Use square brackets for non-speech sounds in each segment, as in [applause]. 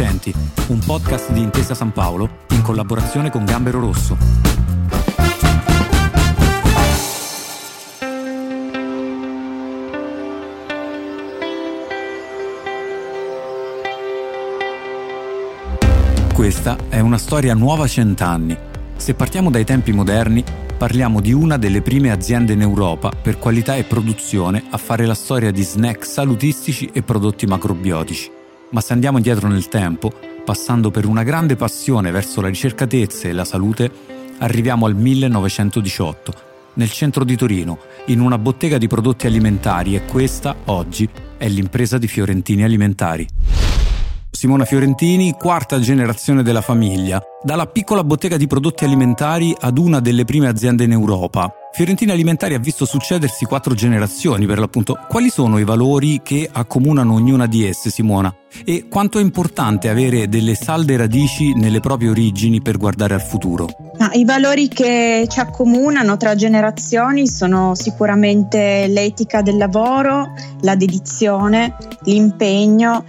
Accenti, un podcast di Intesa San Paolo in collaborazione con Gambero Rosso. Questa è una storia nuova cent'anni. Se partiamo dai tempi moderni, parliamo di una delle prime aziende in Europa per qualità e produzione a fare la storia di snack salutistici e prodotti macrobiotici. Ma se andiamo indietro nel tempo, passando per una grande passione verso la ricercatezza e la salute, arriviamo al 1918, nel centro di Torino, in una bottega di prodotti alimentari e questa, oggi, è l'impresa di Fiorentini Alimentari. Simona Fiorentini, quarta generazione della famiglia, dalla piccola bottega di prodotti alimentari ad una delle prime aziende in Europa. Fiorentini Alimentari ha visto succedersi quattro generazioni per l'appunto. Quali sono i valori che accomunano ognuna di esse, Simona? E quanto è importante avere delle salde radici nelle proprie origini per guardare al futuro? I valori che ci accomunano tra generazioni sono sicuramente l'etica del lavoro, la dedizione, l'impegno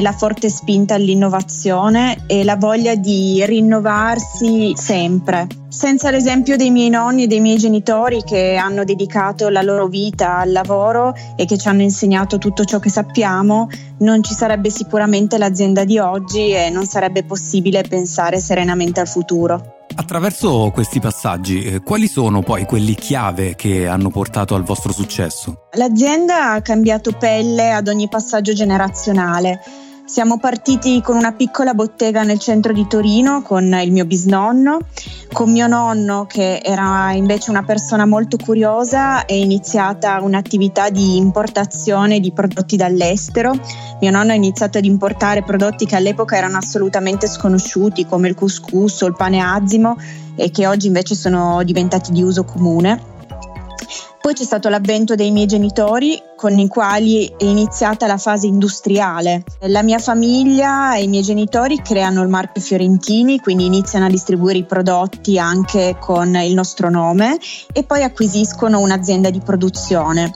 la forte spinta all'innovazione e la voglia di rinnovarsi sempre. Senza l'esempio dei miei nonni e dei miei genitori che hanno dedicato la loro vita al lavoro e che ci hanno insegnato tutto ciò che sappiamo, non ci sarebbe sicuramente l'azienda di oggi e non sarebbe possibile pensare serenamente al futuro. Attraverso questi passaggi, eh, quali sono poi quelli chiave che hanno portato al vostro successo? L'azienda ha cambiato pelle ad ogni passaggio generazionale. Siamo partiti con una piccola bottega nel centro di Torino con il mio bisnonno, con mio nonno che era invece una persona molto curiosa è iniziata un'attività di importazione di prodotti dall'estero. Mio nonno ha iniziato ad importare prodotti che all'epoca erano assolutamente sconosciuti come il couscous o il pane azimo e che oggi invece sono diventati di uso comune. Poi c'è stato l'avvento dei miei genitori con i quali è iniziata la fase industriale. La mia famiglia e i miei genitori creano il marchio Fiorentini, quindi iniziano a distribuire i prodotti anche con il nostro nome e poi acquisiscono un'azienda di produzione.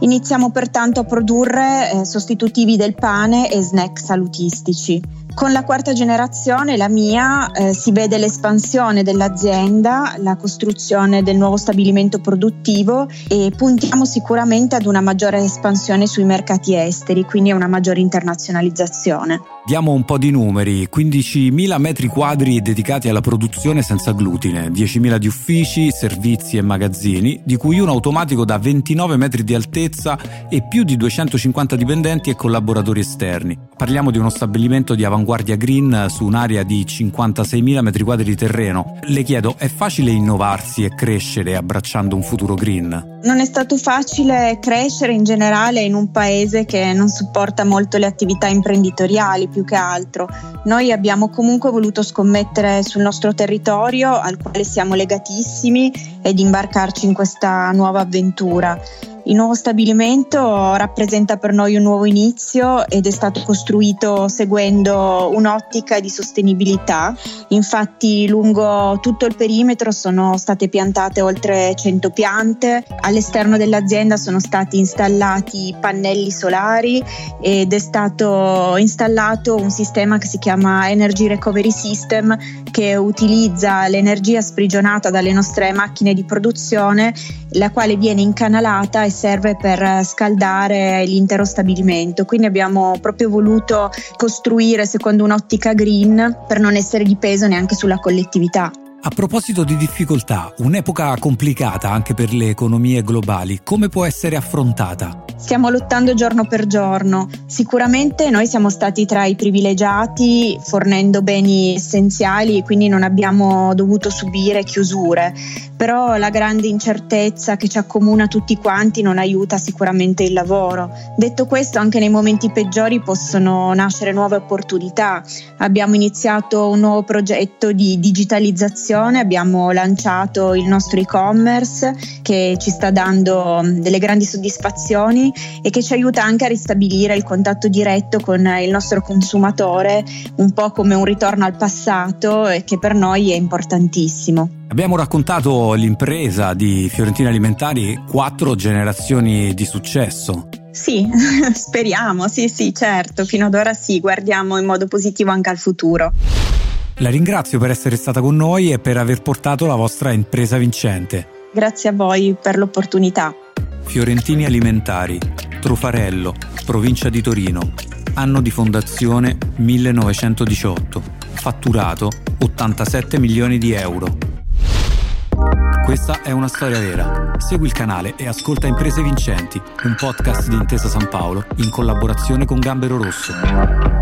Iniziamo pertanto a produrre eh, sostitutivi del pane e snack salutistici. Con la quarta generazione, la mia, eh, si vede l'espansione dell'azienda, la costruzione del nuovo stabilimento produttivo e puntiamo sicuramente ad una maggiore espansione sui mercati esteri, quindi a una maggiore internazionalizzazione. Diamo un po' di numeri, 15.000 metri quadri dedicati alla produzione senza glutine, 10.000 di uffici, servizi e magazzini, di cui uno automatico da 29 metri di altezza e più di 250 dipendenti e collaboratori esterni. Parliamo di uno stabilimento di avanguardia green su un'area di 56.000 metri quadri di terreno. Le chiedo, è facile innovarsi e crescere abbracciando un futuro green? Non è stato facile crescere in generale in un paese che non supporta molto le attività imprenditoriali più che altro. Noi abbiamo comunque voluto scommettere sul nostro territorio al quale siamo legatissimi ed imbarcarci in questa nuova avventura. Il nuovo stabilimento rappresenta per noi un nuovo inizio ed è stato costruito seguendo un'ottica di sostenibilità. Infatti lungo tutto il perimetro sono state piantate oltre 100 piante, all'esterno dell'azienda sono stati installati pannelli solari ed è stato installato un sistema che si chiama Energy Recovery System che utilizza l'energia sprigionata dalle nostre macchine di produzione, la quale viene incanalata e serve per scaldare l'intero stabilimento. Quindi abbiamo proprio voluto costruire secondo un'ottica green per non essere di peso neanche sulla collettività. A proposito di difficoltà, un'epoca complicata anche per le economie globali, come può essere affrontata? Stiamo lottando giorno per giorno. Sicuramente noi siamo stati tra i privilegiati fornendo beni essenziali, quindi non abbiamo dovuto subire chiusure, però la grande incertezza che ci accomuna tutti quanti non aiuta sicuramente il lavoro. Detto questo, anche nei momenti peggiori possono nascere nuove opportunità. Abbiamo iniziato un nuovo progetto di digitalizzazione, abbiamo lanciato il nostro e-commerce che ci sta dando delle grandi soddisfazioni e che ci aiuta anche a ristabilire il contatto diretto con il nostro consumatore, un po' come un ritorno al passato e che per noi è importantissimo. Abbiamo raccontato l'impresa di Fiorentina Alimentari, quattro generazioni di successo. Sì, [laughs] speriamo, sì, sì, certo, fino ad ora sì, guardiamo in modo positivo anche al futuro. La ringrazio per essere stata con noi e per aver portato la vostra impresa vincente. Grazie a voi per l'opportunità. Fiorentini Alimentari, Trufarello, provincia di Torino. Anno di fondazione 1918. Fatturato 87 milioni di euro. Questa è una storia vera. Segui il canale e ascolta Imprese Vincenti, un podcast di Intesa San Paolo in collaborazione con Gambero Rosso.